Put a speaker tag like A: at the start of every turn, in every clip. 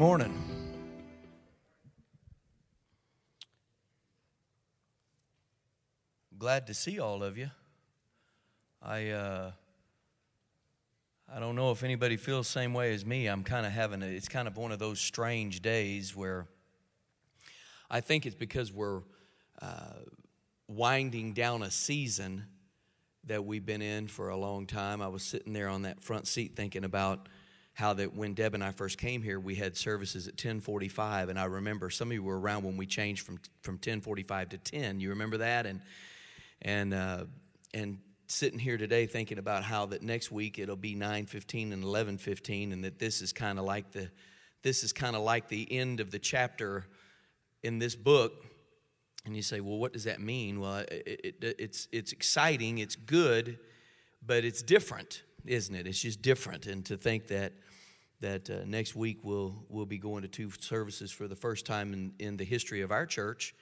A: morning. Glad to see all of you. I uh, I don't know if anybody feels the same way as me. I'm kind of having a, it's kind of one of those strange days where I think it's because we're uh, winding down a season that we've been in for a long time. I was sitting there on that front seat thinking about how that when Deb and I first came here, we had services at 10:45, and I remember some of you were around when we changed from from 10:45 to 10. You remember that? And and uh, and sitting here today thinking about how that next week it'll be 9:15 and 11:15 and that this is kind of like the this is kind of like the end of the chapter in this book and you say well what does that mean well it, it, it's it's exciting it's good but it's different isn't it it's just different and to think that that uh, next week we'll we'll be going to two services for the first time in, in the history of our church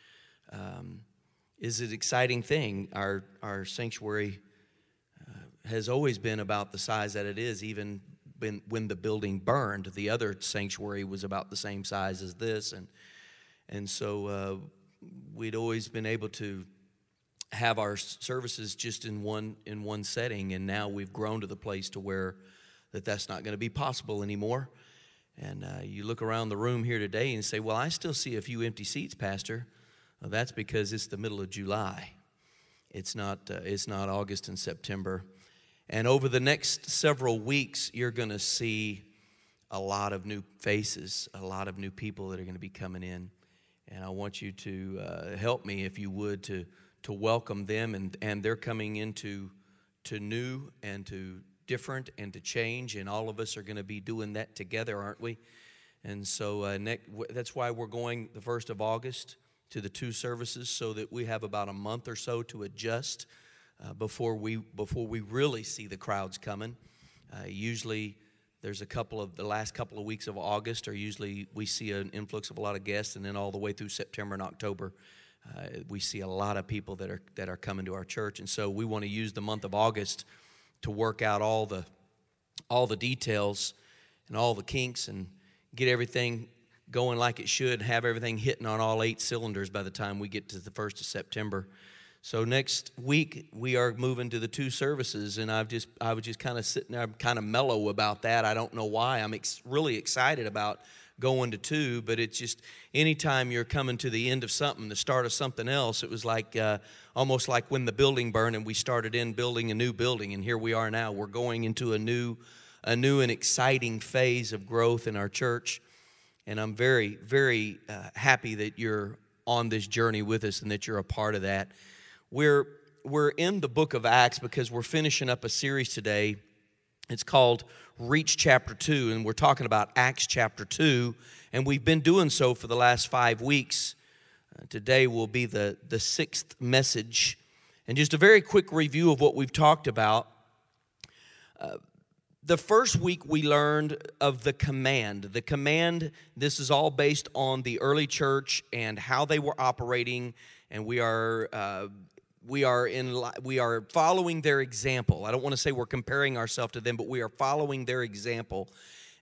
A: um, is an exciting thing our our sanctuary has always been about the size that it is, even when, when the building burned. The other sanctuary was about the same size as this. And, and so uh, we'd always been able to have our services just in one in one setting and now we've grown to the place to where that that's not going to be possible anymore and uh, you look around the room here today and say well i still see a few empty seats pastor well, that's because it's the middle of july it's not uh, it's not august and september and over the next several weeks, you're going to see a lot of new faces, a lot of new people that are going to be coming in. And I want you to uh, help me, if you would, to, to welcome them. And, and they're coming into to new and to different and to change. And all of us are going to be doing that together, aren't we? And so uh, next, that's why we're going the 1st of August to the two services so that we have about a month or so to adjust uh, before we before we really see the crowds coming. Uh, usually, there's a couple of the last couple of weeks of August, or usually we see an influx of a lot of guests, and then all the way through September and October, uh, we see a lot of people that are that are coming to our church, and so we want to use the month of August to work out all the all the details and all the kinks and get everything going like it should, have everything hitting on all eight cylinders by the time we get to the first of September. So next week we are moving to the two services, and I've just I was just kind of sitting there, kind of mellow about that. I don't know why. I'm ex- really excited about going to two, but it's just anytime you're coming to the end of something, the start of something else. It was like uh, almost like when the building burned and we started in building a new building, and here we are now. We're going into a new a new and exciting phase of growth in our church, and I'm very very uh, happy that you're on this journey with us and that you're a part of that. We're, we're in the book of Acts because we're finishing up a series today. It's called Reach Chapter 2, and we're talking about Acts chapter 2, and we've been doing so for the last five weeks. Uh, today will be the, the sixth message. And just a very quick review of what we've talked about. Uh, the first week we learned of the command. The command, this is all based on the early church and how they were operating, and we are uh, we are in we are following their example. I don't want to say we're comparing ourselves to them but we are following their example.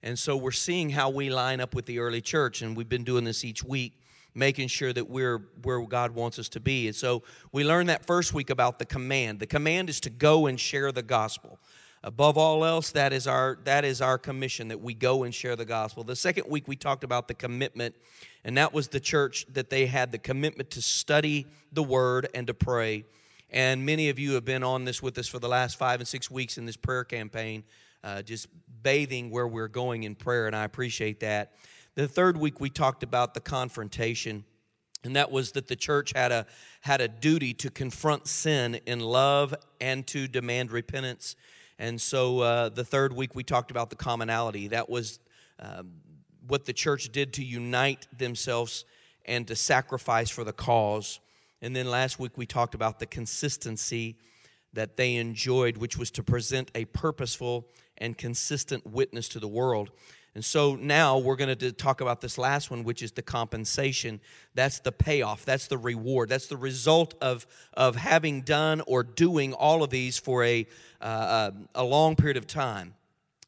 A: And so we're seeing how we line up with the early church and we've been doing this each week making sure that we're where god wants us to be. And so we learned that first week about the command. The command is to go and share the gospel. Above all else that is our that is our commission that we go and share the gospel. The second week we talked about the commitment and that was the church that they had the commitment to study the word and to pray and many of you have been on this with us for the last five and six weeks in this prayer campaign uh, just bathing where we're going in prayer and i appreciate that the third week we talked about the confrontation and that was that the church had a had a duty to confront sin in love and to demand repentance and so uh, the third week we talked about the commonality. That was um, what the church did to unite themselves and to sacrifice for the cause. And then last week we talked about the consistency that they enjoyed, which was to present a purposeful and consistent witness to the world. And so now we're going to talk about this last one, which is the compensation. That's the payoff. That's the reward. That's the result of, of having done or doing all of these for a, uh, a long period of time.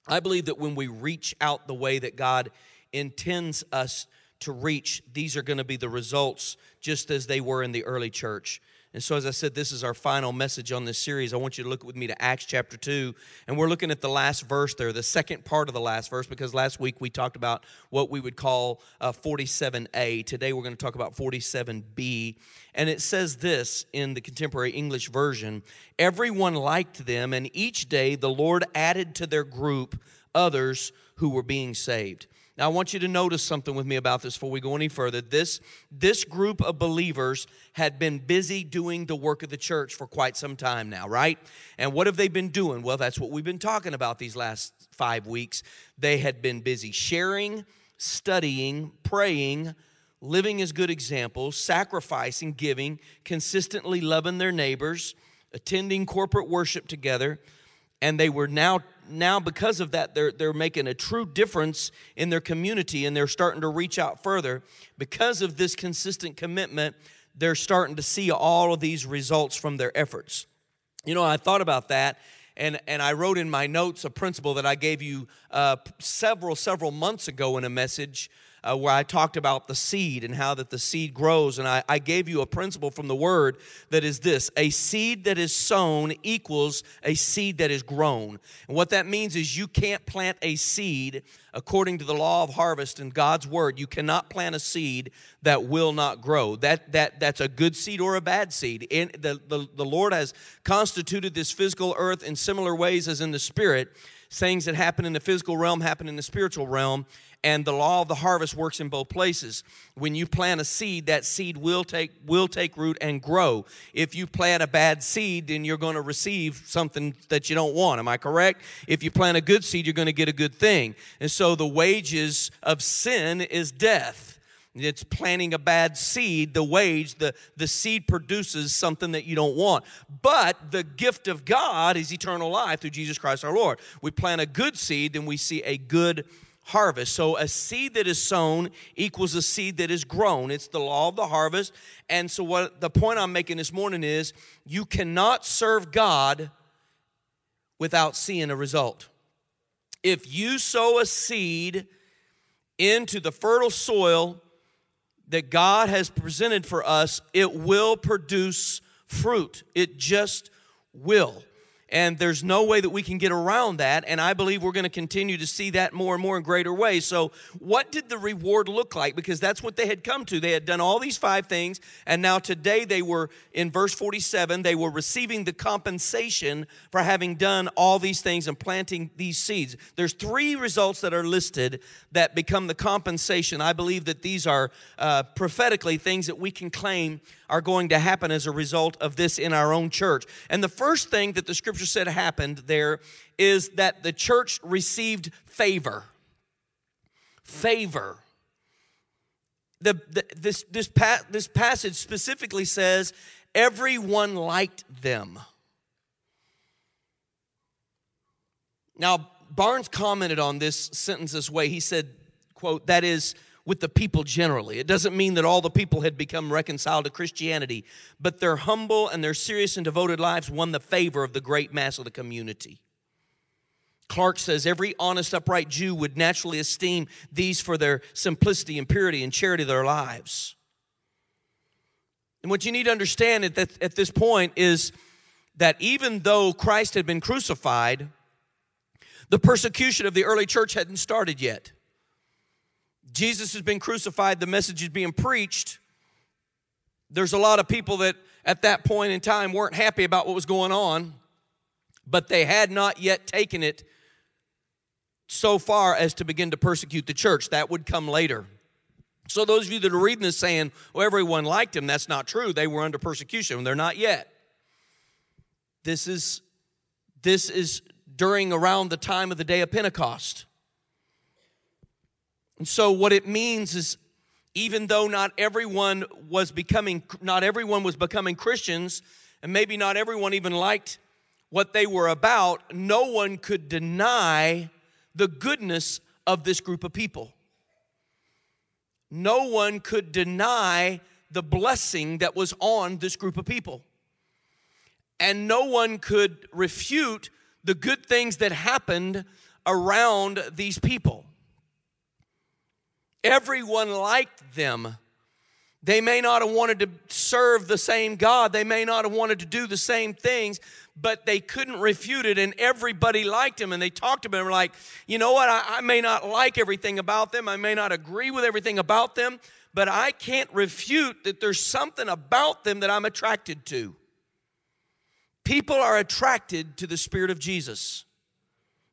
A: I believe that when we reach out the way that God intends us to reach, these are going to be the results just as they were in the early church. And so, as I said, this is our final message on this series. I want you to look with me to Acts chapter 2. And we're looking at the last verse there, the second part of the last verse, because last week we talked about what we would call uh, 47a. Today we're going to talk about 47b. And it says this in the contemporary English version Everyone liked them, and each day the Lord added to their group others who were being saved. Now, I want you to notice something with me about this before we go any further. This, this group of believers had been busy doing the work of the church for quite some time now, right? And what have they been doing? Well, that's what we've been talking about these last five weeks. They had been busy sharing, studying, praying, living as good examples, sacrificing, giving, consistently loving their neighbors, attending corporate worship together, and they were now now because of that they're they're making a true difference in their community and they're starting to reach out further. Because of this consistent commitment they're starting to see all of these results from their efforts. You know i thought about that and and i wrote in my notes a principle that i gave you uh, several several months ago in a message uh, where I talked about the seed and how that the seed grows. And I, I gave you a principle from the word that is this a seed that is sown equals a seed that is grown. And what that means is you can't plant a seed according to the law of harvest in God's word. You cannot plant a seed that will not grow. That, that, that's a good seed or a bad seed. And the, the, the Lord has constituted this physical earth in similar ways as in the spirit. Things that happen in the physical realm happen in the spiritual realm and the law of the harvest works in both places. When you plant a seed that seed will take will take root and grow. If you plant a bad seed then you're going to receive something that you don't want. Am i correct? If you plant a good seed you're going to get a good thing. And so the wages of sin is death. It's planting a bad seed the wage the, the seed produces something that you don't want. But the gift of god is eternal life through jesus christ our lord. We plant a good seed then we see a good harvest. So a seed that is sown equals a seed that is grown. It's the law of the harvest. And so what the point I'm making this morning is you cannot serve God without seeing a result. If you sow a seed into the fertile soil that God has presented for us, it will produce fruit. It just will and there's no way that we can get around that and i believe we're going to continue to see that more and more in greater ways. So what did the reward look like? Because that's what they had come to. They had done all these five things and now today they were in verse 47 they were receiving the compensation for having done all these things and planting these seeds. There's three results that are listed that become the compensation. I believe that these are uh, prophetically things that we can claim are going to happen as a result of this in our own church. And the first thing that the scripture said happened there is that the church received favor. Favor. The, the, this, this, pa- this passage specifically says, everyone liked them. Now, Barnes commented on this sentence this way. He said, quote, that is, with the people generally. It doesn't mean that all the people had become reconciled to Christianity, but their humble and their serious and devoted lives won the favor of the great mass of the community. Clarke says every honest, upright Jew would naturally esteem these for their simplicity and purity and charity of their lives. And what you need to understand at, that, at this point is that even though Christ had been crucified, the persecution of the early church hadn't started yet. Jesus has been crucified, the message is being preached. There's a lot of people that at that point in time weren't happy about what was going on, but they had not yet taken it so far as to begin to persecute the church. That would come later. So, those of you that are reading this saying, well, everyone liked him, that's not true. They were under persecution. They're not yet. This is, this is during around the time of the day of Pentecost. And so what it means is even though not everyone was becoming not everyone was becoming Christians and maybe not everyone even liked what they were about, no one could deny the goodness of this group of people. No one could deny the blessing that was on this group of people. And no one could refute the good things that happened around these people. Everyone liked them. They may not have wanted to serve the same God, they may not have wanted to do the same things, but they couldn't refute it, and everybody liked him. And they talked to him like, you know what? I, I may not like everything about them, I may not agree with everything about them, but I can't refute that there's something about them that I'm attracted to. People are attracted to the Spirit of Jesus,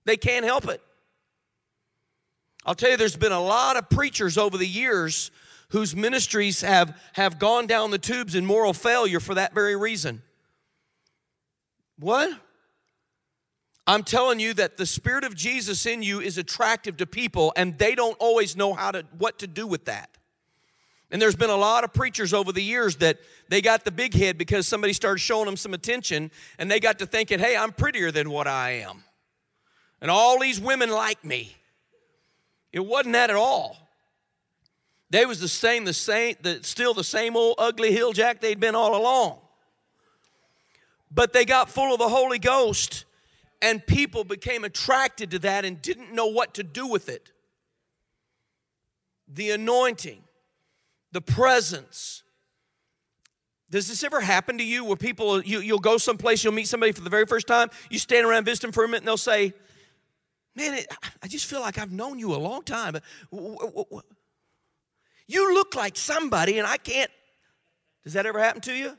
A: they can't help it. I'll tell you, there's been a lot of preachers over the years whose ministries have, have gone down the tubes in moral failure for that very reason. What? I'm telling you that the spirit of Jesus in you is attractive to people and they don't always know how to what to do with that. And there's been a lot of preachers over the years that they got the big head because somebody started showing them some attention and they got to thinking, "Hey, I'm prettier than what I am." And all these women like me. It wasn't that at all. They was the same, the same, the, still the same old ugly hill jack they'd been all along. But they got full of the Holy Ghost, and people became attracted to that and didn't know what to do with it. The anointing, the presence. Does this ever happen to you where people, you, you'll go someplace, you'll meet somebody for the very first time, you stand around visiting for a minute, and they'll say, Man, it, I just feel like I've known you a long time. You look like somebody, and I can't. Does that ever happen to you?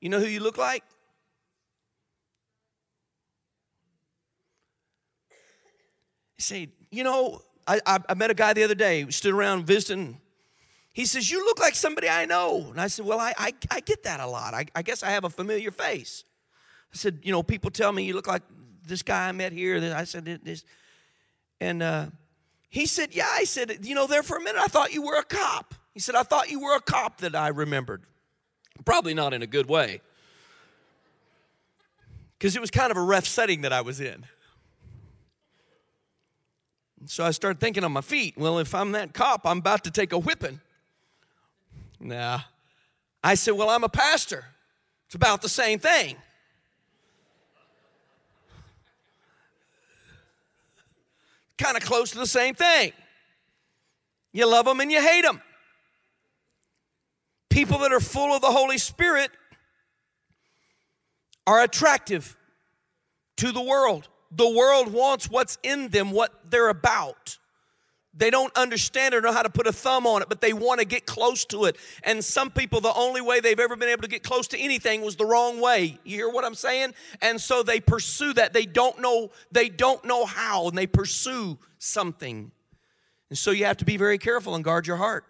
A: You know who you look like? You say, you know, I, I, I met a guy the other day, stood around visiting. He says, You look like somebody I know. And I said, Well, I, I, I get that a lot. I, I guess I have a familiar face. I said, You know, people tell me you look like this guy I met here. I said, this. And uh, he said, Yeah. I said, You know, there for a minute, I thought you were a cop. He said, I thought you were a cop that I remembered. Probably not in a good way. Because it was kind of a rough setting that I was in. So I started thinking on my feet, well, if I'm that cop, I'm about to take a whipping. Nah. I said, well, I'm a pastor. It's about the same thing. Kind of close to the same thing. You love them and you hate them. People that are full of the Holy Spirit are attractive to the world. The world wants what's in them, what they're about. They don't understand or know how to put a thumb on it, but they want to get close to it. And some people, the only way they've ever been able to get close to anything was the wrong way. You hear what I'm saying? And so they pursue that. They don't know, they don't know how, and they pursue something. And so you have to be very careful and guard your heart.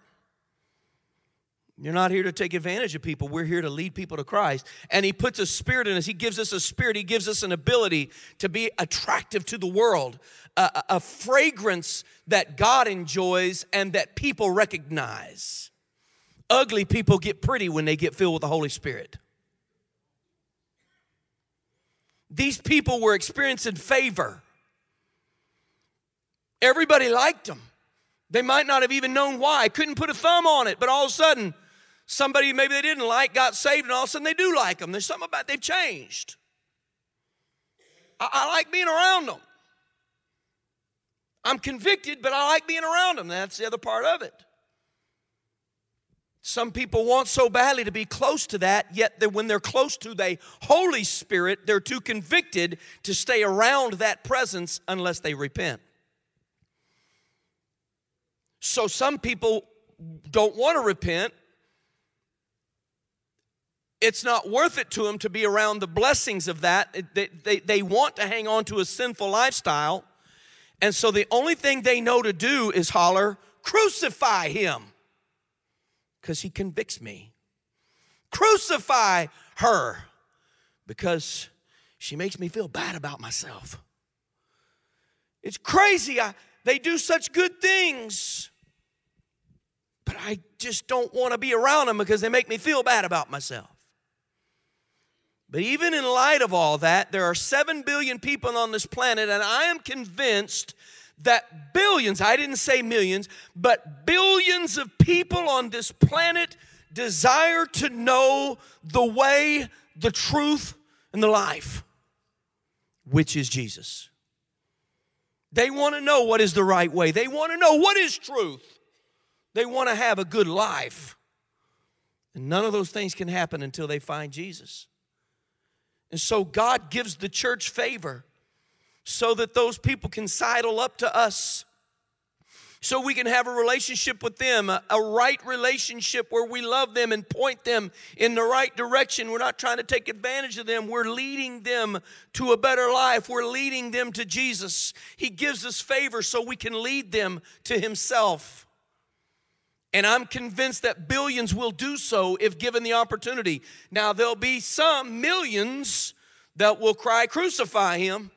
A: You're not here to take advantage of people. We're here to lead people to Christ. And He puts a spirit in us. He gives us a spirit. He gives us an ability to be attractive to the world, a, a fragrance that God enjoys and that people recognize. Ugly people get pretty when they get filled with the Holy Spirit. These people were experiencing favor. Everybody liked them. They might not have even known why, couldn't put a thumb on it, but all of a sudden, somebody maybe they didn't like got saved, and all of a sudden they do like them. There's something about they've changed. I, I like being around them. I'm convicted, but I like being around them. That's the other part of it. Some people want so badly to be close to that, yet when they're close to the Holy Spirit, they're too convicted to stay around that presence unless they repent. So some people don't want to repent it's not worth it to them to be around the blessings of that. They, they, they want to hang on to a sinful lifestyle. And so the only thing they know to do is holler, crucify him, because he convicts me. Crucify her, because she makes me feel bad about myself. It's crazy. I, they do such good things, but I just don't want to be around them because they make me feel bad about myself. But even in light of all that, there are 7 billion people on this planet, and I am convinced that billions, I didn't say millions, but billions of people on this planet desire to know the way, the truth, and the life, which is Jesus. They want to know what is the right way, they want to know what is truth. They want to have a good life. And none of those things can happen until they find Jesus. And so God gives the church favor so that those people can sidle up to us so we can have a relationship with them, a, a, right relationship where we love them and point them in the right direction. We're not trying to take advantage of them, we're leading them to a better life. We're leading them to Jesus. He gives us favor so we can lead them to Himself. And I'm convinced that billions will do so if given the opportunity. Now, there'll be some millions that will cry, Crucify Him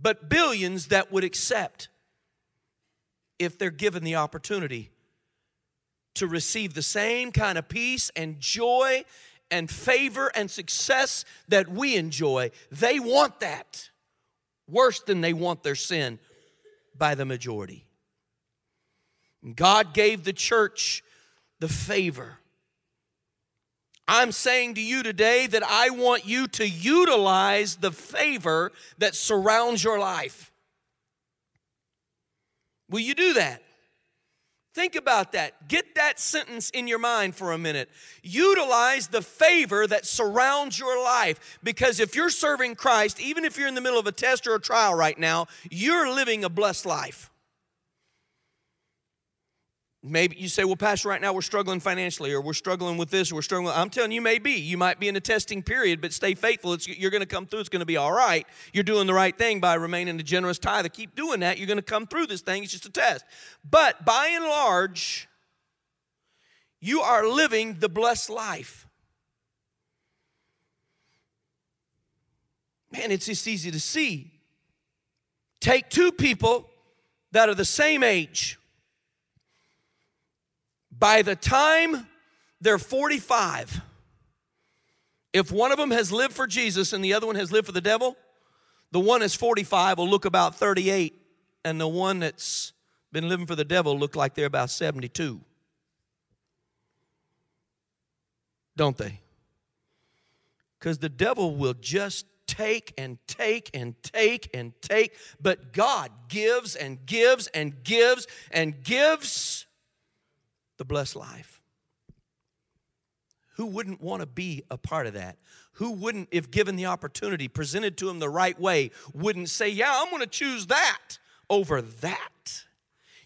A: but billions that would accept if they're given the opportunity to receive the same kind of peace and joy and favor and success that we enjoy. They want that worse than they want their sin by the majority. God gave the church the favor I'm saying to you today that I want you to utilize the favor that surrounds your life. Will you do that? Think about that. Get that sentence in your mind for a minute. Utilize the favor that surrounds your life because if you're serving Christ, even if you're in the middle of a test or a trial right now, you're living a blessed life. Maybe you say, well, Pastor, right now we're struggling financially, or we're struggling with this, or we're struggling. I'm telling you, maybe. You might be in a testing period, but stay faithful. It's, you're going to come through. It's going to be all right. You're doing the right thing by remaining a generous tithe. Keep doing that. You're going to come through this thing. It's just a test. But by and large, you are living the blessed life. Man, it's just easy to see. Take two people that are the same age by the time they're 45, if one of them has lived for Jesus and the other one has lived for the devil, the one that's 45 will look about 38, and the one that's been living for the devil look like they're about 72. Don't they? Because the devil will just take and take and take and take, but God gives and gives and gives and gives the blessed life. Who wouldn't want to be a part of that? Who wouldn't, if given the opportunity, presented to him the right way, wouldn't say, Yeah, I'm going to choose that over that?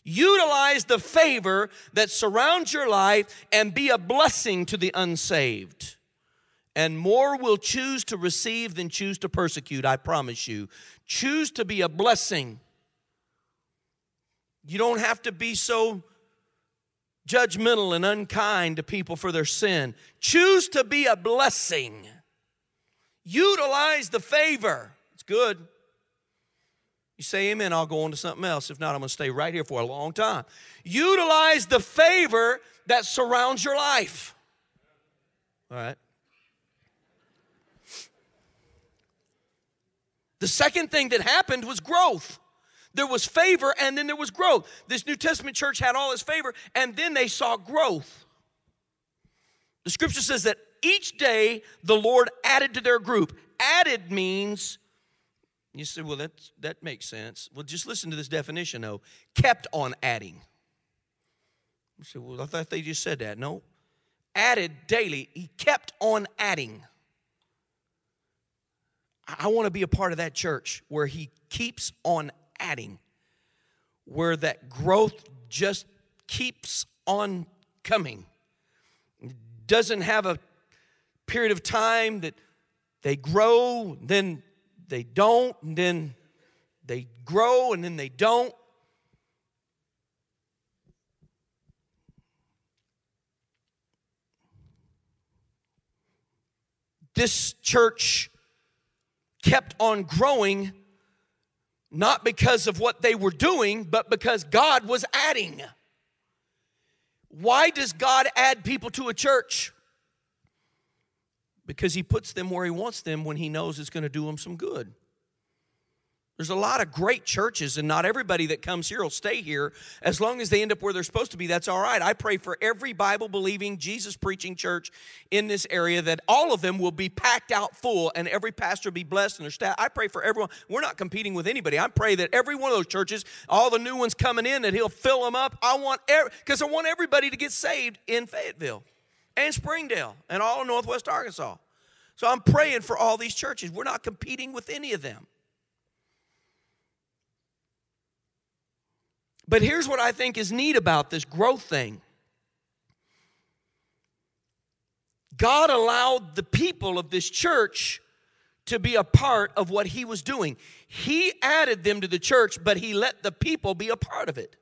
A: Utilize the favor that surrounds your life and be a blessing to the unsaved. And more will choose to receive than choose to persecute, I promise you. Choose to be a blessing. You don't have to be so judgmental and unkind to people for their sin. Choose to be a blessing. Utilize the favor. It's good. You say amen, I'll go on to something else. If not, I'm going to stay right here for a long time. Utilize the favor that surrounds your life. All right. The second thing that happened was growth. There was favor and then there was growth. This New Testament church had all this favor and then they saw growth. The scripture says that each day the Lord added to their group. Added means, you say, well, that's, that makes sense. Well, just listen to this definition though. Kept on adding. You say, well, I thought they just said that. No. Added daily. He kept on adding. I want to be a part of that church where he keeps on adding, where that growth just keeps on coming. Doesn't have a period of time that they grow, then they don't, and then they grow, and then they don't. This church kept on growing not because of what they were doing, but because God was adding. Why does God add people to a church? Because He puts them where He wants them when He knows it's going to do them some good. There's a lot of great churches, and not everybody that comes here will stay here. As long as they end up where they're supposed to be, that's all right. I pray for every Bible believing, Jesus preaching church in this area that all of them will be packed out full and every pastor will be blessed and their staff. I pray for everyone. We're not competing with anybody. I pray that every one of those churches, all the new ones coming in, that He'll fill them up. I want, because I want everybody to get saved in Fayetteville and Springdale and all of Northwest Arkansas. So I'm praying for all these churches. We're not competing with any of them. But here's what I think is neat about this growth thing God allowed the people of this church to be a part of what He was doing. He added them to the church, but He let the people be a part of it.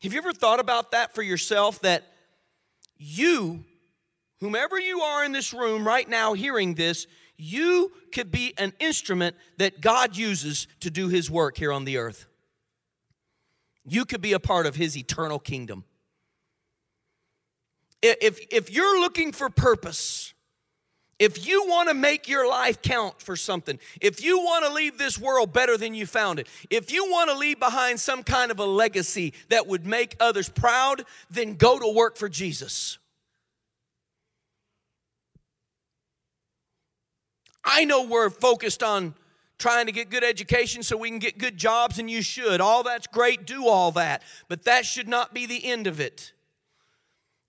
A: Have you ever thought about that for yourself? That you, whomever you are in this room right now hearing this, you could be an instrument that God uses to do His work here on the earth. You could be a part of His eternal kingdom. If, if you're looking for purpose, if you want to make your life count for something, if you want to leave this world better than you found it, if you want to leave behind some kind of a legacy that would make others proud, then go to work for Jesus. I know we're focused on trying to get good education so we can get good jobs, and you should. All that's great, do all that. But that should not be the end of it.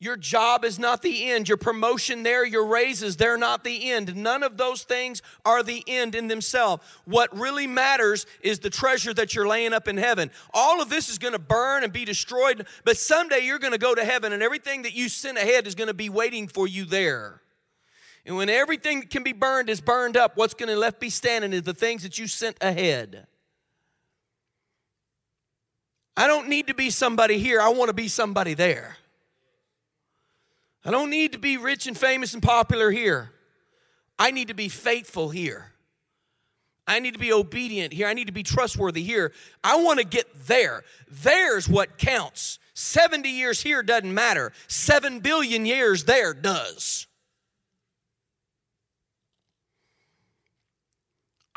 A: Your job is not the end. Your promotion there, your raises, they're not the end. None of those things are the end in themselves. What really matters is the treasure that you're laying up in heaven. All of this is going to burn and be destroyed, but someday you're going to go to heaven and everything that you sent ahead is going to be waiting for you there. And when everything that can be burned is burned up, what's going to left be standing is the things that you sent ahead. I don't need to be somebody here, I want to be somebody there. I don't need to be rich and famous and popular here. I need to be faithful here. I need to be obedient here. I need to be trustworthy here. I want to get there. There's what counts. 70 years here doesn't matter, 7 billion years there does.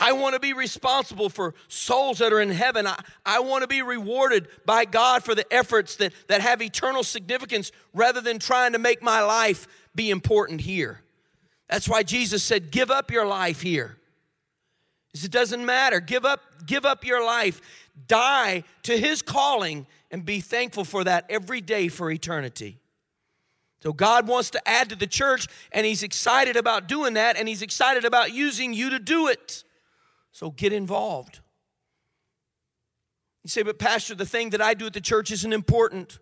A: I want to be responsible for souls that are in heaven. I, I want to be rewarded by God for the efforts that, that have eternal significance rather than trying to make my life be important here. That's why Jesus said, Give up your life here. It doesn't matter. Give up, give up your life. Die to his calling and be thankful for that every day for eternity. So God wants to add to the church, and He's excited about doing that, and He's excited about using you to do it. So get involved. You say, but Pastor, the thing that I do at the church isn't important.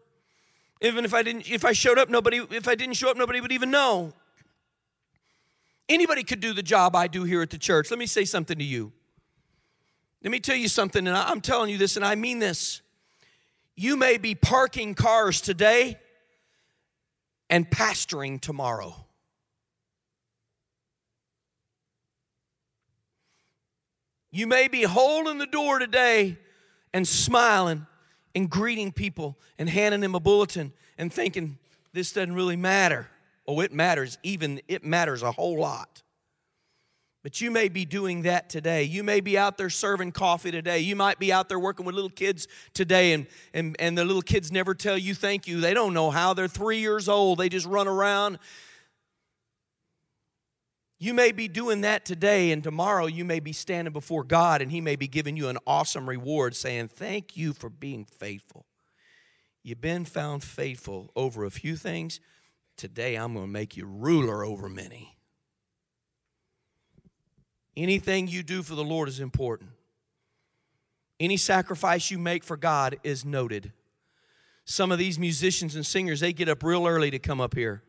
A: Even if I didn't, if I showed up, nobody, if I didn't show up, nobody would even know. Anybody could do the job I do here at the church. Let me say something to you. Let me tell you something, and I'm telling you this, and I mean this. You may be parking cars today and pastoring tomorrow. You may be holding the door today and smiling and greeting people and handing them a bulletin and thinking this doesn't really matter. Oh, it matters, even it matters a whole lot. But you may be doing that today. You may be out there serving coffee today. You might be out there working with little kids today, and, and, and the little kids never tell you thank you. They don't know how. They're three years old. They just run around you may be doing that today, and tomorrow you may be standing before God and He may be giving you an awesome reward saying, Thank you for being faithful. You've been found faithful over a few things. Today I'm going to make you ruler over many. Anything you do for the Lord is important. Any sacrifice you make for God is noted. Some of these musicians and singers, they get up real early to come up here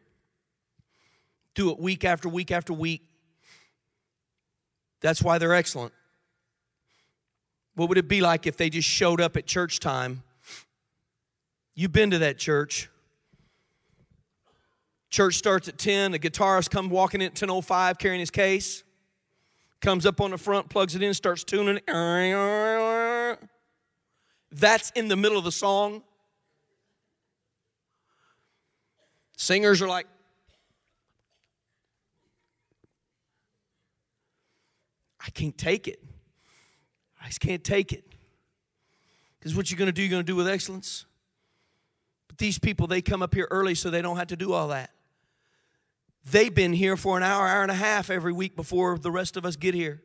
A: do it week after week after week. That's why they're excellent. What would it be like if they just showed up at church time? You've been to that church. Church starts at 10. The guitarist comes walking in at 10.05 carrying his case. Comes up on the front, plugs it in, starts tuning. That's in the middle of the song. Singers are like, I can't take it. I just can't take it. Because what you're going to do, you're going to do with excellence. But these people, they come up here early so they don't have to do all that. They've been here for an hour, hour and a half every week before the rest of us get here.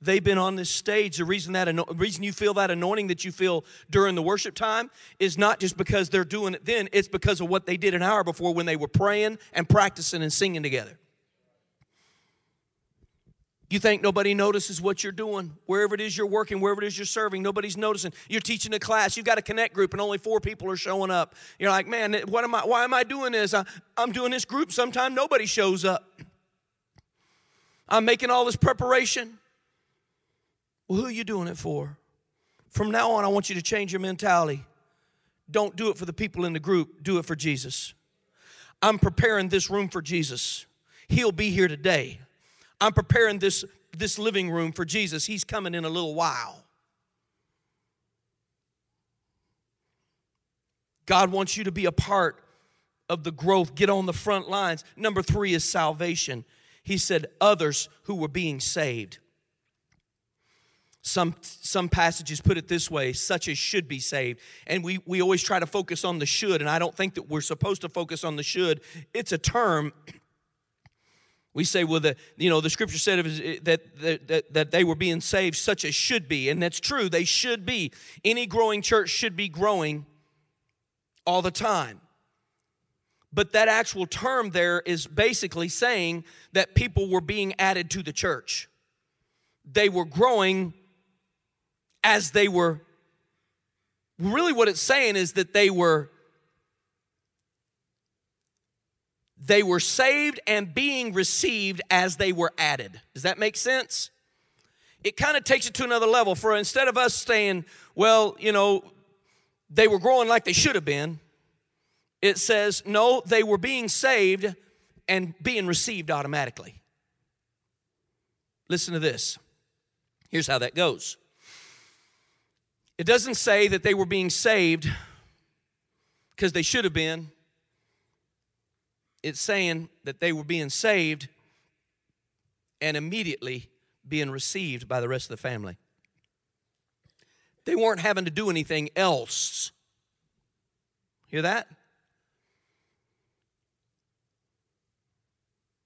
A: They've been on this stage. The reason that the reason you feel that anointing that you feel during the worship time is not just because they're doing it then, it's because of what they did an hour before when they were praying and practicing and singing together. You think nobody notices what you're doing. Wherever it is you're working, wherever it is you're serving, nobody's noticing. You're teaching a class, you've got a connect group, and only four people are showing up. You're like, man, what am I, why am I doing this? I, I'm doing this group. Sometime nobody shows up. I'm making all this preparation. Well, who are you doing it for? From now on, I want you to change your mentality. Don't do it for the people in the group, do it for Jesus. I'm preparing this room for Jesus. He'll be here today. I'm preparing this, this living room for Jesus. He's coming in a little while. God wants you to be a part of the growth. Get on the front lines. Number three is salvation. He said, others who were being saved. Some, some passages put it this way such as should be saved. And we, we always try to focus on the should, and I don't think that we're supposed to focus on the should. It's a term we say, well, the, you know, the scripture said eh, that, that, that they were being saved such as should be. And that's true, they should be. Any growing church should be growing all the time. But that actual term there is basically saying that people were being added to the church. They were growing as they were. Really, what it's saying is that they were They were saved and being received as they were added. Does that make sense? It kind of takes it to another level. For instead of us saying, well, you know, they were growing like they should have been, it says, no, they were being saved and being received automatically. Listen to this. Here's how that goes it doesn't say that they were being saved because they should have been it's saying that they were being saved and immediately being received by the rest of the family. They weren't having to do anything else. Hear that?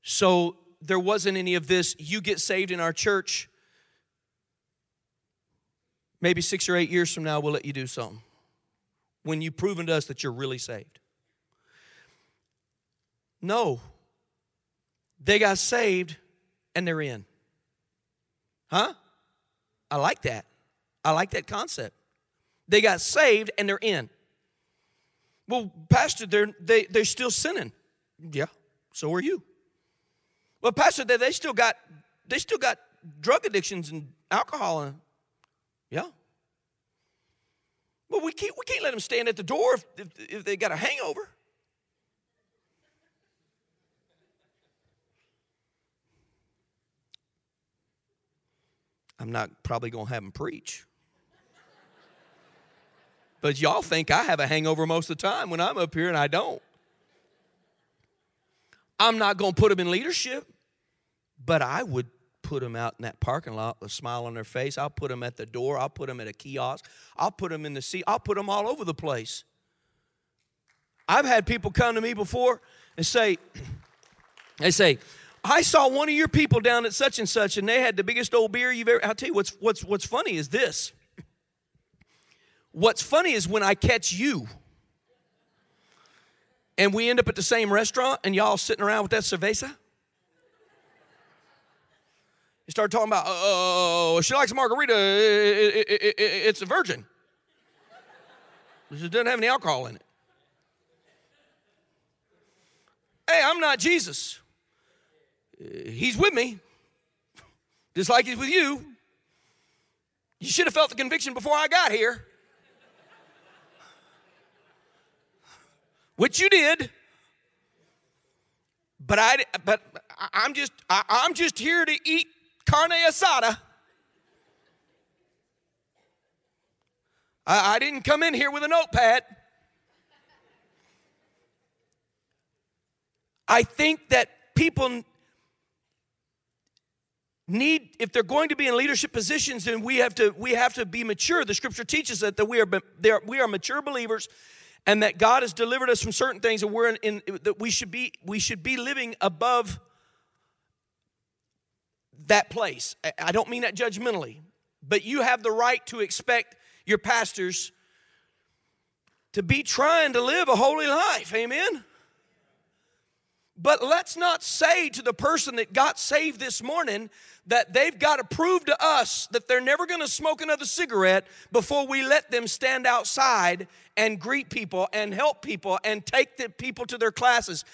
A: So there wasn't any of this, you get saved in our church. Maybe six or eight years from now, we'll let you do something. When you've proven to us that you're really saved. No. They got saved and they're in. Huh? I like that. I like that concept. They got saved and they're in. Well, Pastor, they're, they, they're still sinning. Yeah, so are you. Well, Pastor, they, they still got they still got drug addictions and alcohol. And, yeah. Well, we can't, we can't let them stand at the door if, if, if they got a hangover. I'm not probably going to have them preach. But y'all think I have a hangover most of the time when I'm up here, and I don't. I'm not going to put them in leadership, but I would put them out in that parking lot with a smile on their face. I'll put them at the door. I'll put them at a kiosk. I'll put them in the seat. I'll put them all over the place. I've had people come to me before and say, they say, I saw one of your people down at such and such, and they had the biggest old beer you've ever. I'll tell you what's what's what's funny is this. What's funny is when I catch you, and we end up at the same restaurant, and y'all sitting around with that cerveza. You start talking about, oh, she likes margarita. It, it, it, it's a virgin. It doesn't have any alcohol in it. Hey, I'm not Jesus. He's with me, just like He's with you. You should have felt the conviction before I got here, which you did. But I, but I'm just, I'm just here to eat carne asada. I, I didn't come in here with a notepad. I think that people need if they're going to be in leadership positions then we have to we have to be mature. The scripture teaches that, that we are we are mature believers and that god has delivered us from certain things and we're in, in that we should be we should be living above that place. I don't mean that judgmentally but you have the right to expect your pastors to be trying to live a holy life. Amen but let's not say to the person that got saved this morning that they've got to prove to us that they're never going to smoke another cigarette before we let them stand outside and greet people and help people and take the people to their classes.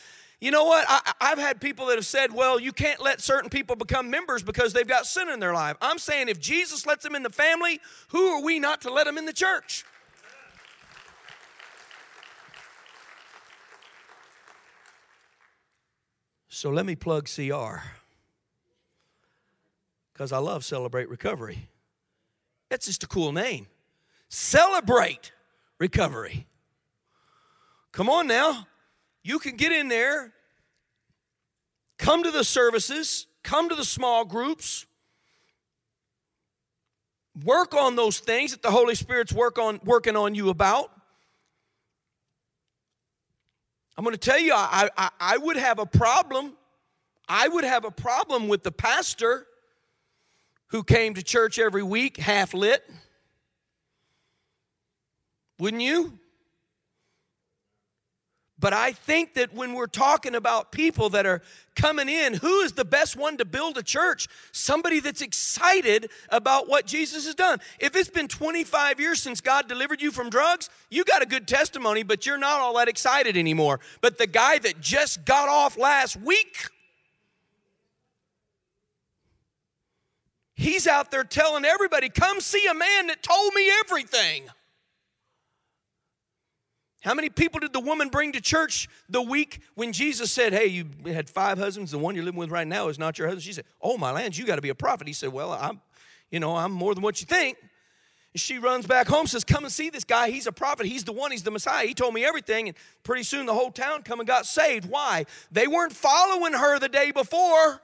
A: You know what? I, have had people that have said, well, you can't let certain people become members because they've got sin in their life. I'm saying if Jesus lets them in the family, who are we not to let them in the church? So let me plug CR because I love Celebrate Recovery. That's just a cool name. Celebrate Recovery. Come on now. You can get in there, come to the services, come to the small groups, work on those things that the Holy Spirit's work on, working on you about. I'm going to tell you, I, I, I would have a problem. I would have a problem with the pastor who came to church every week half lit. Wouldn't you? But I think that when we're talking about people that are coming in, who is the best one to build a church? Somebody that's excited about what Jesus has done. If it's been 25 years since God delivered you from drugs, you got a good testimony, but you're not all that excited anymore. But the guy that just got off last week, he's out there telling everybody, come see a man that told me everything. How many people did the woman bring to church the week when Jesus said, Hey, you had five husbands, the one you're living with right now is not your husband? She said, Oh, my lands, you got to be a prophet. He said, Well, I'm, you know, I'm more than what you think. She runs back home, says, Come and see this guy. He's a prophet. He's the one. He's the Messiah. He told me everything. And pretty soon the whole town come and got saved. Why? They weren't following her the day before.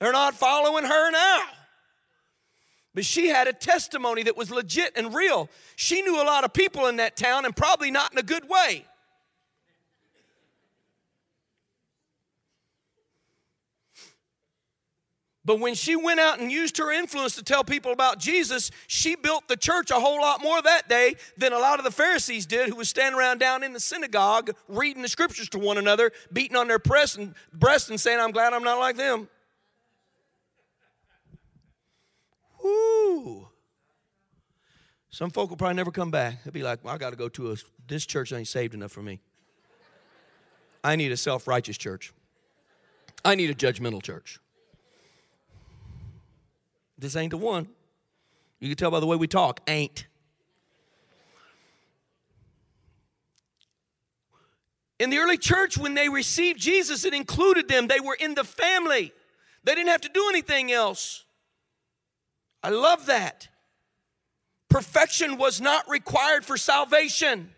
A: They're not following her. But she had a testimony that was legit and real. She knew a lot of people in that town and probably not in a good way. But when she went out and used her influence to tell people about Jesus, she built the church a whole lot more that day than a lot of the Pharisees did, who was standing around down in the synagogue reading the scriptures to one another, beating on their breast and, breast and saying, I'm glad I'm not like them. Woo! Some folk will probably never come back. They'll be like, well, I got to go to a, this church ain't saved enough for me. I need a self righteous church. I need a judgmental church. This ain't the one. You can tell by the way we talk, ain't. In the early church, when they received Jesus, it included them. They were in the family, they didn't have to do anything else. I love that. Perfection was not required for salvation,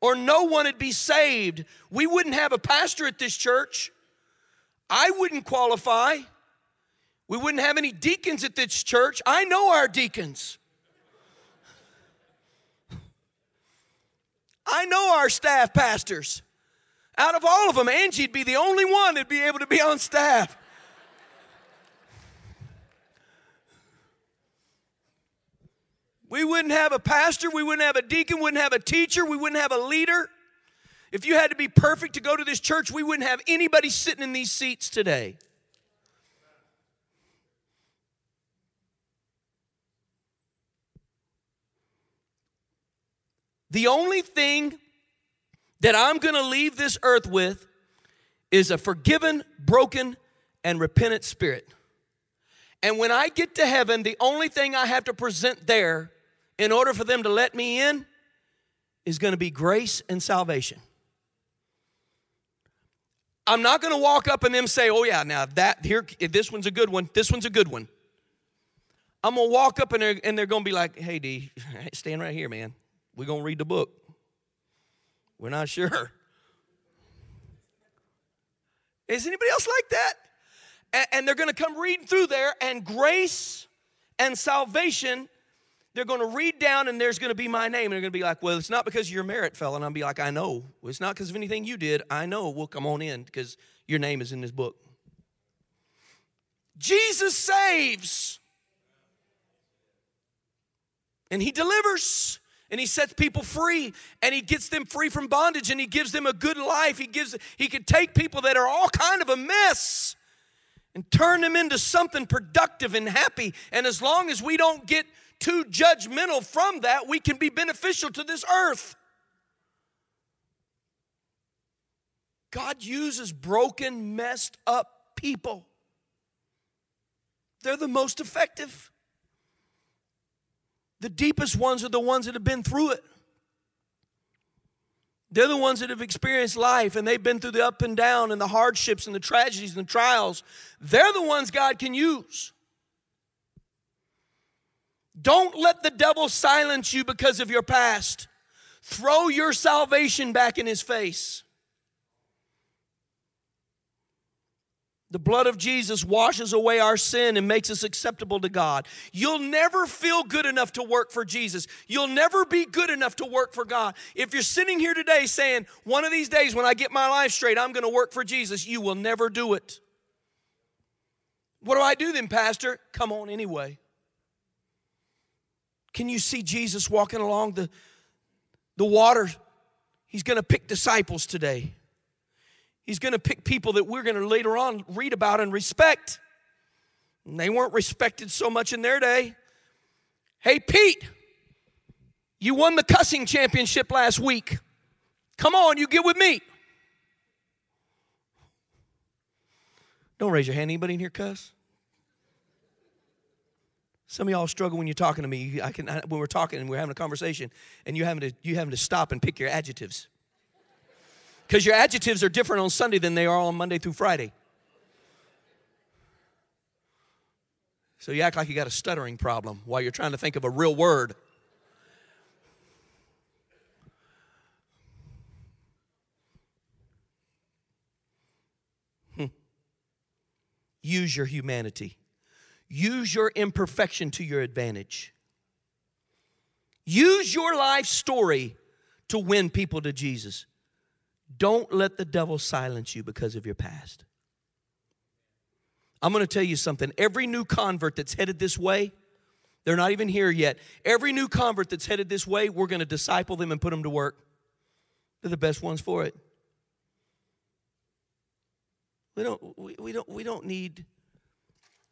A: or no one would be saved. We wouldn't have a pastor at this church. I wouldn't qualify. We wouldn't have any deacons at this church. I know our deacons. I know our staff pastors. Out of all of them, Angie'd be the only one that'd be able to be on staff. We wouldn't have a pastor, we wouldn't have a deacon, wouldn't have a teacher, we wouldn't have a leader. If you had to be perfect to go to this church, we wouldn't have anybody sitting in these seats today. The only thing that I'm going to leave this earth with is a forgiven, broken, and repentant spirit. And when I get to heaven, the only thing I have to present there in order for them to let me in is going to be grace and salvation. I'm not going to walk up and them say, "Oh yeah, now that here this one's a good one. This one's a good one." I'm going to walk up and they're, and they're going to be like, "Hey D, stand right here, man. We're going to read the book. We're not sure." Is anybody else like that? And, and they're going to come reading through there, and grace and salvation, they're going to read down, and there's going to be my name. And they're going to be like, well, it's not because of your merit, fella. And I'll be like, I know. It's not because of anything you did. I know. Well, come on in because your name is in this book. Jesus saves. And he delivers and he sets people free and he gets them free from bondage and he gives them a good life he gives he can take people that are all kind of a mess and turn them into something productive and happy and as long as we don't get too judgmental from that we can be beneficial to this earth god uses broken messed up people they're the most effective the deepest ones are the ones that have been through it. They're the ones that have experienced life and they've been through the up and down and the hardships and the tragedies and the trials. They're the ones God can use. Don't let the devil silence you because of your past. Throw your salvation back in his face. The blood of Jesus washes away our sin and makes us acceptable to God. You'll never feel good enough to work for Jesus. You'll never be good enough to work for God. If you're sitting here today saying, one of these days when I get my life straight, I'm going to work for Jesus, you will never do it. What do I do then, Pastor? Come on anyway. Can you see Jesus walking along the, the water? He's going to pick disciples today. He's going to pick people that we're going to later on read about and respect. And they weren't respected so much in their day. Hey, Pete, you won the cussing championship last week. Come on, you get with me. Don't raise your hand. Anybody in here cuss? Some of y'all struggle when you're talking to me. I can when we're talking and we're having a conversation, and you having to you having to stop and pick your adjectives because your adjectives are different on Sunday than they are on Monday through Friday. So you act like you got a stuttering problem while you're trying to think of a real word. Hmm. Use your humanity. Use your imperfection to your advantage. Use your life story to win people to Jesus. Don't let the devil silence you because of your past. I'm going to tell you something. Every new convert that's headed this way, they're not even here yet. Every new convert that's headed this way, we're going to disciple them and put them to work. They're the best ones for it. We don't, we, we don't, we don't need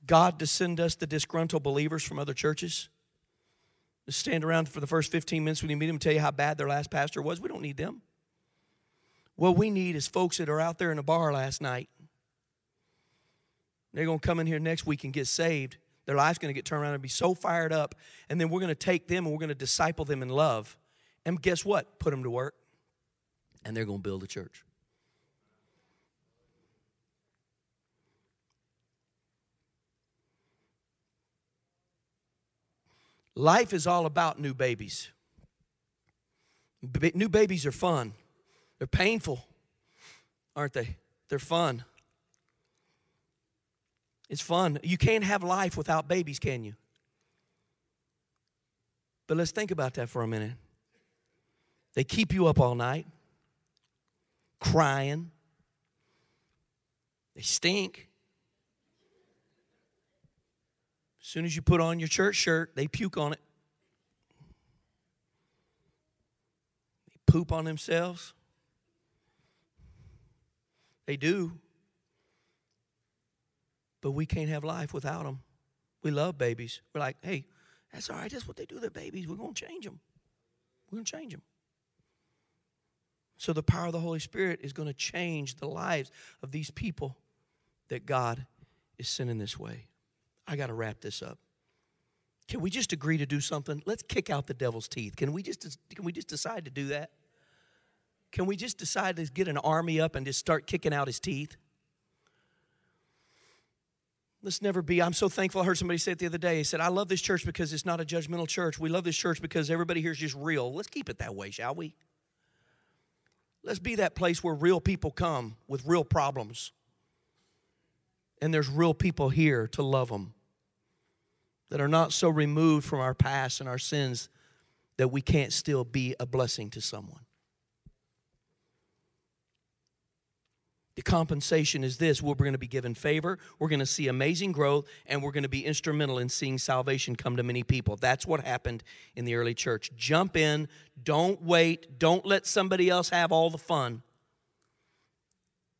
A: God to send us the disgruntled believers from other churches to stand around for the first 15 minutes when you meet them and tell you how bad their last pastor was. We don't need them. What we need is folks that are out there in a bar last night. They're going to come in here next week and get saved. Their life's going to get turned around and be so fired up. And then we're going to take them and we're going to disciple them in love. And guess what? Put them to work. And they're going to build a church. Life is all about new babies. New babies are fun. They're painful, aren't they? They're fun. It's fun. You can't have life without babies, can you? But let's think about that for a minute. They keep you up all night, crying. They stink. As soon as you put on your church shirt, they puke on it. They poop on themselves. They do. But we can't have life without them. We love babies. We're like, hey, that's all right. That's what they do. They're babies. We're going to change them. We're going to change them. So the power of the Holy Spirit is going to change the lives of these people that God is sending this way. I got to wrap this up. Can we just agree to do something? Let's kick out the devil's teeth. Can we just can we just decide to do that? Can we just decide to get an army up and just start kicking out his teeth? Let's never be. I'm so thankful. I heard somebody say it the other day. He said, I love this church because it's not a judgmental church. We love this church because everybody here is just real. Let's keep it that way, shall we? Let's be that place where real people come with real problems.
B: And there's real people here to love them that are not so removed from our past and our sins that we can't still be a blessing to someone. The compensation is this we're going to be given favor, we're going to see amazing growth, and we're going to be instrumental in seeing salvation come to many people. That's what happened in the early church. Jump in, don't wait, don't let somebody else have all the fun.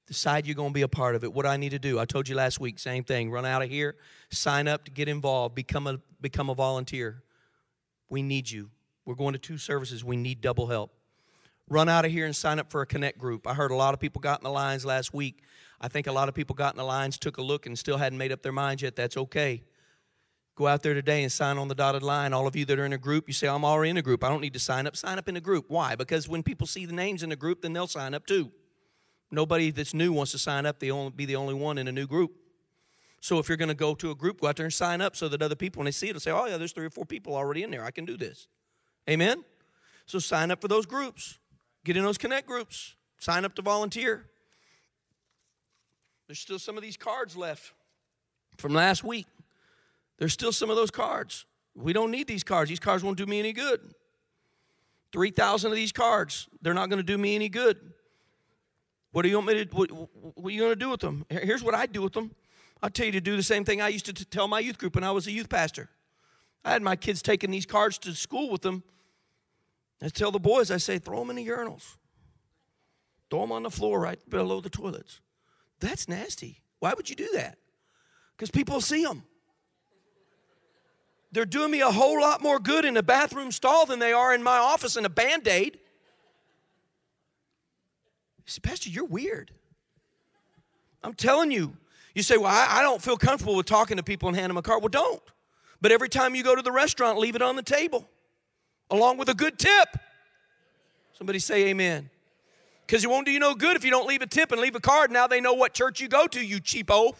B: Decide you're going to be a part of it. What do I need to do? I told you last week, same thing. Run out of here, sign up to get involved, become a, become a volunteer. We need you. We're going to two services, we need double help run out of here and sign up for a connect group. I heard a lot of people got in the lines last week. I think a lot of people got in the lines, took a look, and still hadn't made up their minds yet. That's okay. Go out there today and sign on the dotted line. All of you that are in a group, you say, I'm already in a group. I don't need to sign up. Sign up in a group. Why? Because when people see the names in the group, then they'll sign up too. Nobody that's new wants to sign up, they only be the only one in a new group. So if you're going to go to a group, go out there and sign up so that other people, when they see it, will say, Oh, yeah, there's three or four people already in there. I can do this. Amen? So sign up for those groups. Get in those connect groups. Sign up to volunteer. There's still some of these cards left from last week. There's still some of those cards. We don't need these cards. These cards won't do me any good. 3,000 of these cards, they're not going to do me any good. What do you want me to what, what are you going to do with them? Here's what I do with them. I'll tell you to do the same thing I used to tell my youth group when I was a youth pastor. I had my kids taking these cards to school with them I tell the boys, I say, throw them in the urinals. Throw them on the floor right below the toilets. That's nasty. Why would you do that? Because people see them. They're doing me a whole lot more good in a bathroom stall than they are in my office in a band aid. Say, Pastor, you're weird. I'm telling you. You say, Well, I, I don't feel comfortable with talking to people and handing them a card. Well, don't. But every time you go to the restaurant, leave it on the table along with a good tip. Somebody say amen. Because it won't do you no good if you don't leave a tip and leave a card. Now they know what church you go to, you cheapo.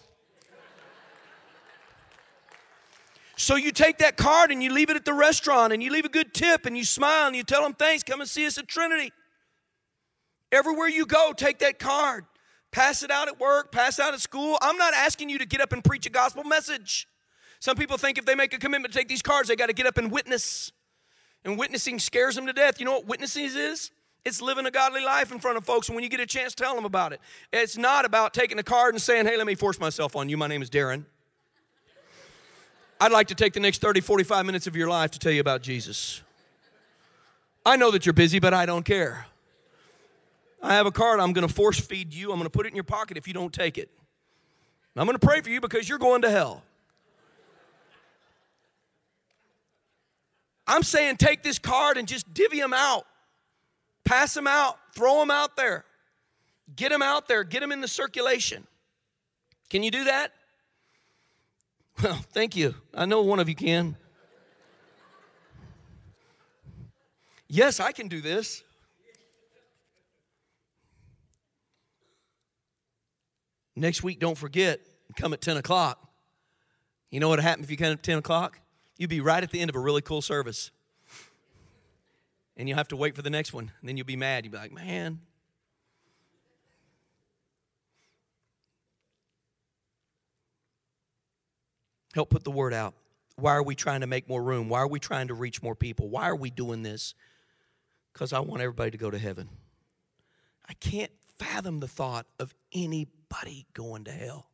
B: So you take that card and you leave it at the restaurant and you leave a good tip and you smile and you tell them thanks, come and see us at Trinity. Everywhere you go, take that card. Pass it out at work, pass out at school. I'm not asking you to get up and preach a gospel message. Some people think if they make a commitment to take these cards, they got to get up and witness. And witnessing scares them to death. You know what witnessing is? It's living a godly life in front of folks, and when you get a chance, tell them about it. It's not about taking a card and saying, hey, let me force myself on you. My name is Darren. I'd like to take the next 30, 45 minutes of your life to tell you about Jesus. I know that you're busy, but I don't care. I have a card I'm going to force feed you. I'm going to put it in your pocket if you don't take it. I'm going to pray for you because you're going to hell. I'm saying take this card and just divvy them out. Pass them out. Throw them out there. Get them out there. Get them in the circulation. Can you do that? Well, thank you. I know one of you can. Yes, I can do this. Next week, don't forget, come at 10 o'clock. You know what happened if you come at 10 o'clock? You'd be right at the end of a really cool service. And you'll have to wait for the next one. And then you'll be mad. You'll be like, man. Help put the word out. Why are we trying to make more room? Why are we trying to reach more people? Why are we doing this? Because I want everybody to go to heaven. I can't fathom the thought of anybody going to hell.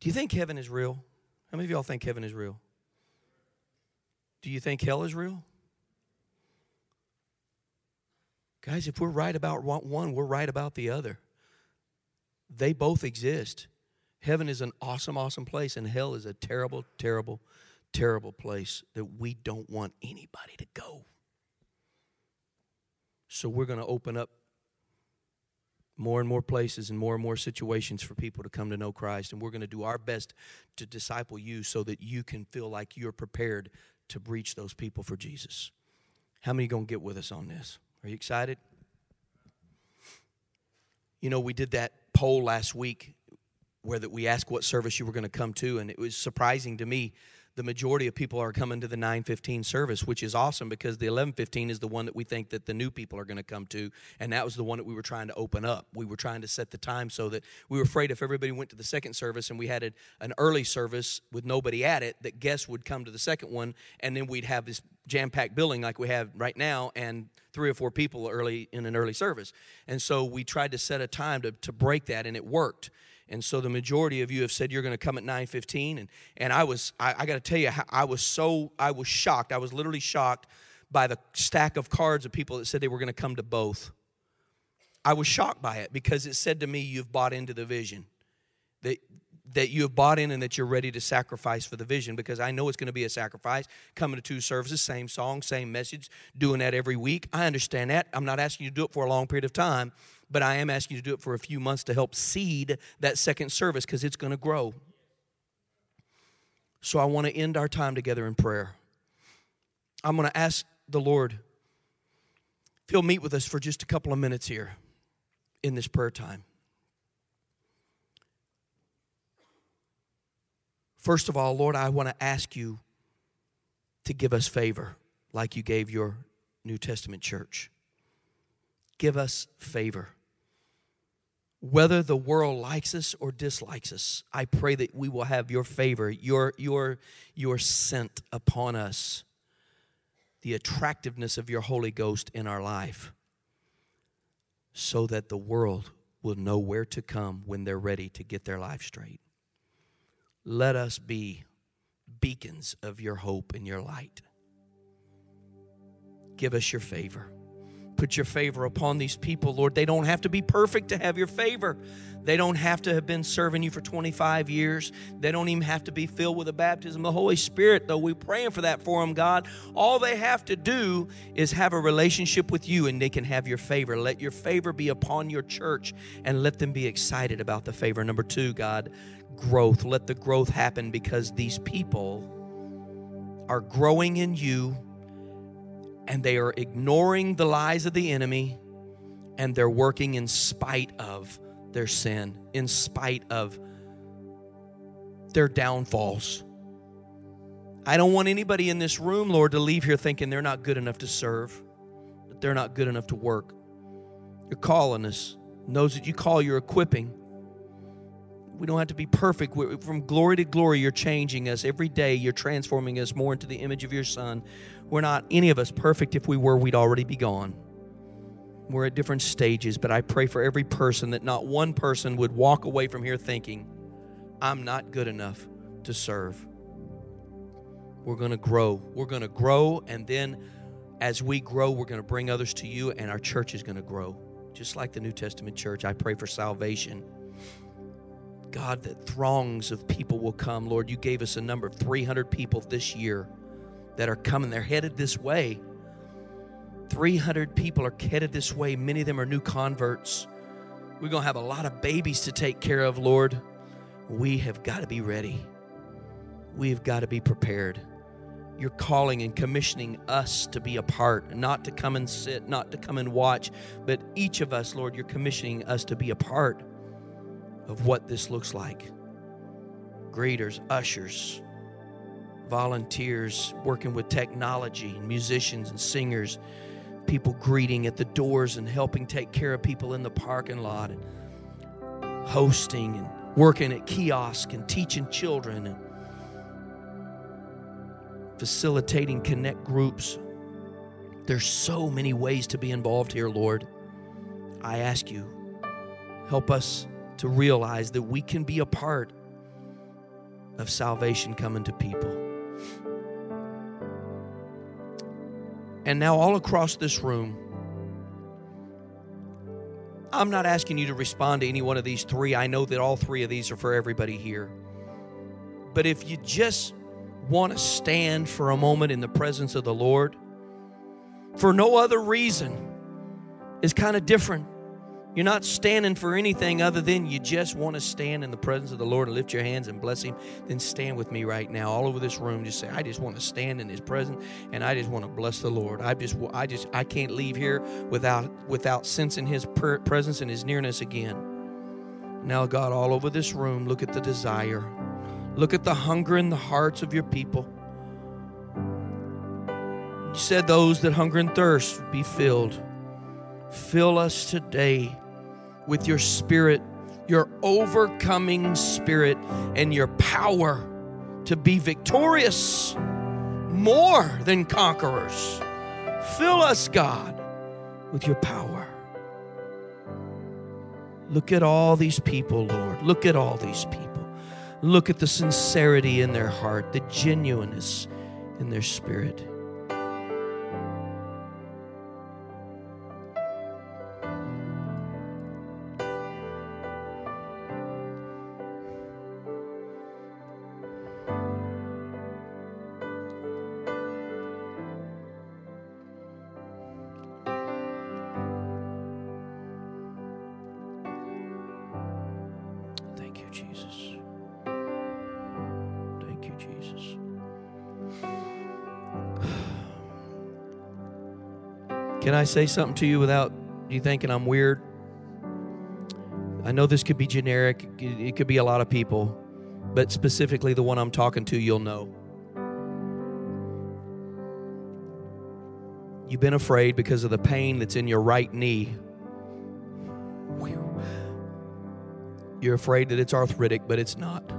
B: Do you think heaven is real? How many of y'all think heaven is real? Do you think hell is real? Guys, if we're right about one, we're right about the other. They both exist. Heaven is an awesome, awesome place, and hell is a terrible, terrible, terrible place that we don't want anybody to go. So we're going to open up more and more places and more and more situations for people to come to know Christ. And we're going to do our best to disciple you so that you can feel like you're prepared to reach those people for Jesus. How many going to get with us on this? Are you excited? You know, we did that poll last week where that we asked what service you were going to come to, and it was surprising to me the majority of people are coming to the 915 service which is awesome because the 1115 is the one that we think that the new people are going to come to and that was the one that we were trying to open up. We were trying to set the time so that we were afraid if everybody went to the second service and we had an early service with nobody at it that guests would come to the second one and then we'd have this jam-packed building like we have right now and three or four people early in an early service. And so we tried to set a time to, to break that and it worked and so the majority of you have said you're going to come at 9:15, and and I was I, I got to tell you I was so I was shocked. I was literally shocked by the stack of cards of people that said they were going to come to both. I was shocked by it because it said to me, "You've bought into the vision." That that you have bought in and that you're ready to sacrifice for the vision because I know it's going to be a sacrifice. Coming to two services, same song, same message, doing that every week. I understand that. I'm not asking you to do it for a long period of time, but I am asking you to do it for a few months to help seed that second service because it's going to grow. So I want to end our time together in prayer. I'm going to ask the Lord if He'll meet with us for just a couple of minutes here in this prayer time. First of all, Lord, I want to ask you to give us favor like you gave your New Testament church. Give us favor whether the world likes us or dislikes us i pray that we will have your favor your your your scent upon us the attractiveness of your holy ghost in our life so that the world will know where to come when they're ready to get their life straight. Let us be beacons of your hope and your light. Give us your favor put your favor upon these people, Lord. They don't have to be perfect to have your favor. They don't have to have been serving you for 25 years. They don't even have to be filled with the baptism of the Holy Spirit, though we're praying for that for them, God. All they have to do is have a relationship with you and they can have your favor. Let your favor be upon your church and let them be excited about the favor. Number two, God, growth. Let the growth happen because these people are growing in you and they are ignoring the lies of the enemy and they're working in spite of their sin, in spite of their downfalls. I don't want anybody in this room, Lord, to leave here thinking they're not good enough to serve, that they're not good enough to work. You're calling us. Knows that you call, you're equipping. We don't have to be perfect. We're, from glory to glory, you're changing us. Every day, you're transforming us more into the image of your Son. We're not any of us perfect. If we were, we'd already be gone. We're at different stages, but I pray for every person that not one person would walk away from here thinking, I'm not good enough to serve. We're going to grow. We're going to grow, and then as we grow, we're going to bring others to you, and our church is going to grow. Just like the New Testament church, I pray for salvation God, that throngs of people will come. Lord, you gave us a number of 300 people this year that are coming. They're headed this way. 300 people are headed this way. Many of them are new converts. We're going to have a lot of babies to take care of, Lord. We have got to be ready. We've got to be prepared. You're calling and commissioning us to be a part, not to come and sit, not to come and watch, but each of us, Lord, you're commissioning us to be a part of what this looks like greeters, ushers, volunteers working with technology, and musicians and singers, people greeting at the doors and helping take care of people in the parking lot, and hosting and working at kiosk and teaching children and facilitating connect groups. There's so many ways to be involved here, Lord. I ask you, help us to realize that we can be a part of salvation coming to people. And now, all across this room, I'm not asking you to respond to any one of these three. I know that all three of these are for everybody here. But if you just want to stand for a moment in the presence of the Lord, for no other reason, is kind of different. You're not standing for anything other than you just want to stand in the presence of the Lord and lift your hands and bless Him. Then stand with me right now, all over this room. Just say, I just want to stand in His presence and I just want to bless the Lord. I just, I just, I can't leave here without, without sensing His presence and His nearness again. Now, God, all over this room, look at the desire. Look at the hunger in the hearts of your people. You said those that hunger and thirst be filled. Fill us today with your spirit, your overcoming spirit, and your power to be victorious, more than conquerors. Fill us, God, with your power. Look at all these people, Lord. Look at all these people. Look at the sincerity in their heart, the genuineness in their spirit. Jesus. Can I say something to you without you thinking I'm weird? I know this could be generic, it could be a lot of people, but specifically the one I'm talking to, you'll know. You've been afraid because of the pain that's in your right knee. You're afraid that it's arthritic, but it's not.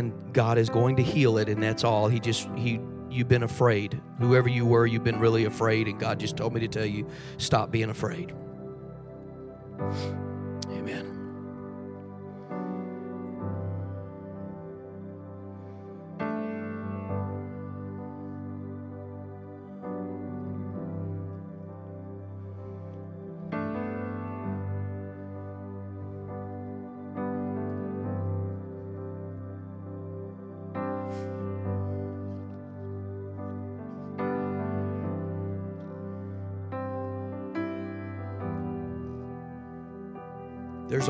B: And God is going to heal it, and that's all. He just, He, you've been afraid. Whoever you were, you've been really afraid, and God just told me to tell you stop being afraid.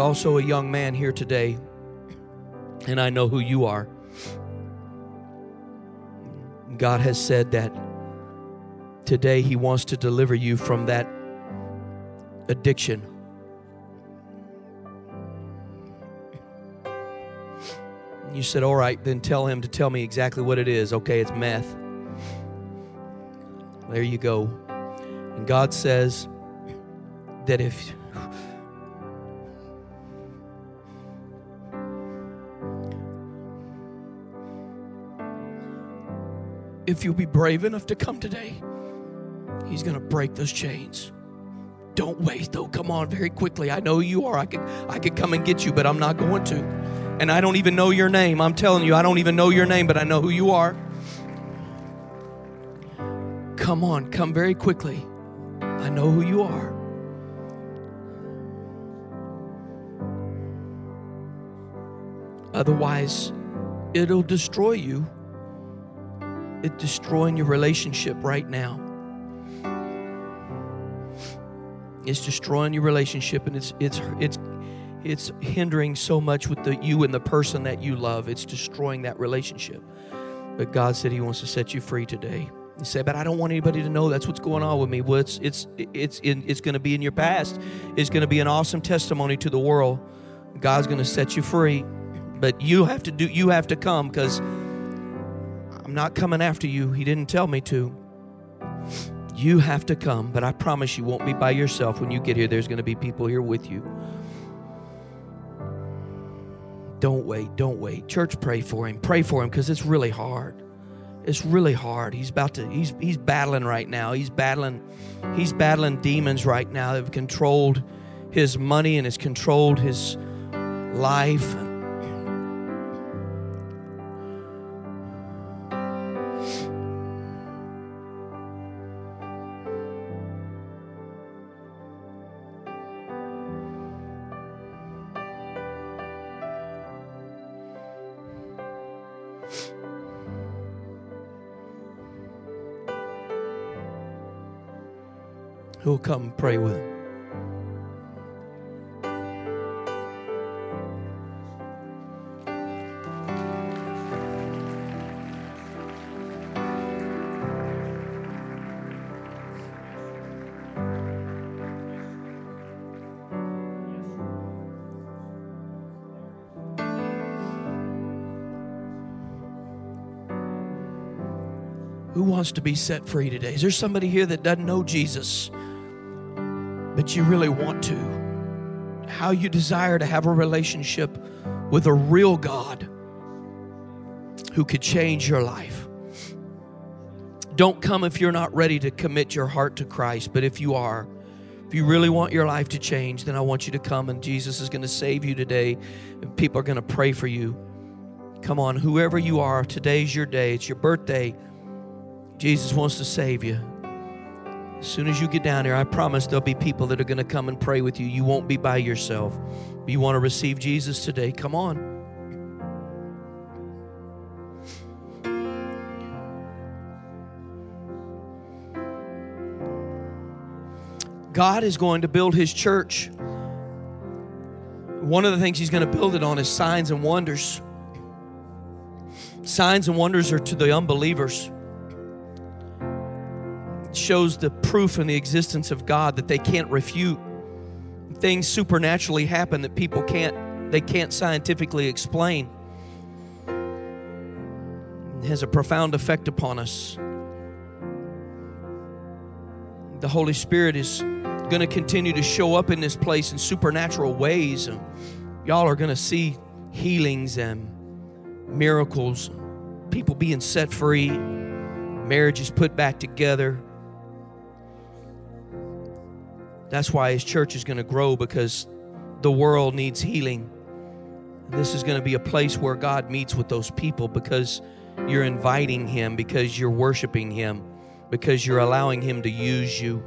B: Also a young man here today, and I know who you are. God has said that today He wants to deliver you from that addiction. You said, All right, then tell him to tell me exactly what it is. Okay, it's meth. There you go. And God says that if if you'll be brave enough to come today, He's going to break those chains. Don't wait though. Come on very quickly. I know you are. I could I could come and get you, but I'm not going to. And I don't even know your name. I'm telling you, I don't even know your name, but I know who you are. Come on, come very quickly. I know who you are. Otherwise, it'll destroy you. It's destroying your relationship right now. It's destroying your relationship and it's it's it's it's hindering so much with the you and the person that you love. It's destroying that relationship. But God said He wants to set you free today. You say, but I don't want anybody to know that's what's going on with me. Well, it's it's it's in, it's going to be in your past. It's going to be an awesome testimony to the world. God's going to set you free, but you have to do. You have to come because I'm not coming after you. He didn't tell me to. You have to come, but I promise you won't be by yourself when you get here. There's going to be people here with you. Don't wait. Don't wait. Church, pray for him. Pray for him because it's really hard. It's really hard. He's about to. He's he's battling right now. He's battling. He's battling demons right now that have controlled his money and has controlled his life. who'll come and pray with him. wants to be set free today? Is there somebody here that doesn't know Jesus? You really want to? How you desire to have a relationship with a real God who could change your life. Don't come if you're not ready to commit your heart to Christ, but if you are, if you really want your life to change, then I want you to come and Jesus is going to save you today. And people are going to pray for you. Come on, whoever you are, today's your day. It's your birthday. Jesus wants to save you. As soon as you get down here, I promise there'll be people that are going to come and pray with you. You won't be by yourself. You want to receive Jesus today? Come on. God is going to build his church. One of the things he's going to build it on is signs and wonders. Signs and wonders are to the unbelievers. Shows the proof in the existence of God that they can't refute. Things supernaturally happen that people can't they can't scientifically explain. It has a profound effect upon us. The Holy Spirit is going to continue to show up in this place in supernatural ways. Y'all are going to see healings and miracles, people being set free, marriages put back together. That's why his church is going to grow because the world needs healing. This is going to be a place where God meets with those people because you're inviting him, because you're worshiping him, because you're allowing him to use you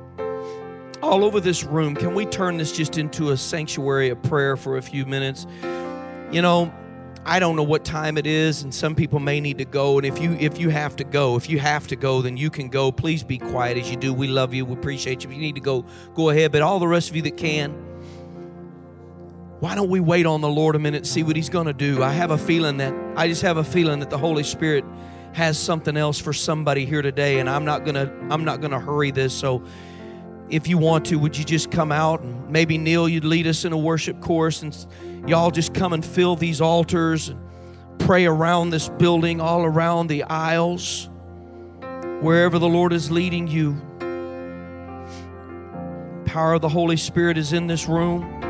B: all over this room, can we turn this just into a sanctuary of prayer for a few minutes? You know, I don't know what time it is, and some people may need to go. And if you if you have to go, if you have to go, then you can go. Please be quiet as you do. We love you. We appreciate you. If you need to go, go ahead. But all the rest of you that can, why don't we wait on the Lord a minute see what He's going to do? I have a feeling that I just have a feeling that the Holy Spirit has something else for somebody here today, and I'm not gonna I'm not gonna hurry this. So if you want to, would you just come out and maybe Neil, you'd lead us in a worship course and y'all just come and fill these altars and pray around this building, all around the aisles, wherever the Lord is leading you. Power of the Holy Spirit is in this room.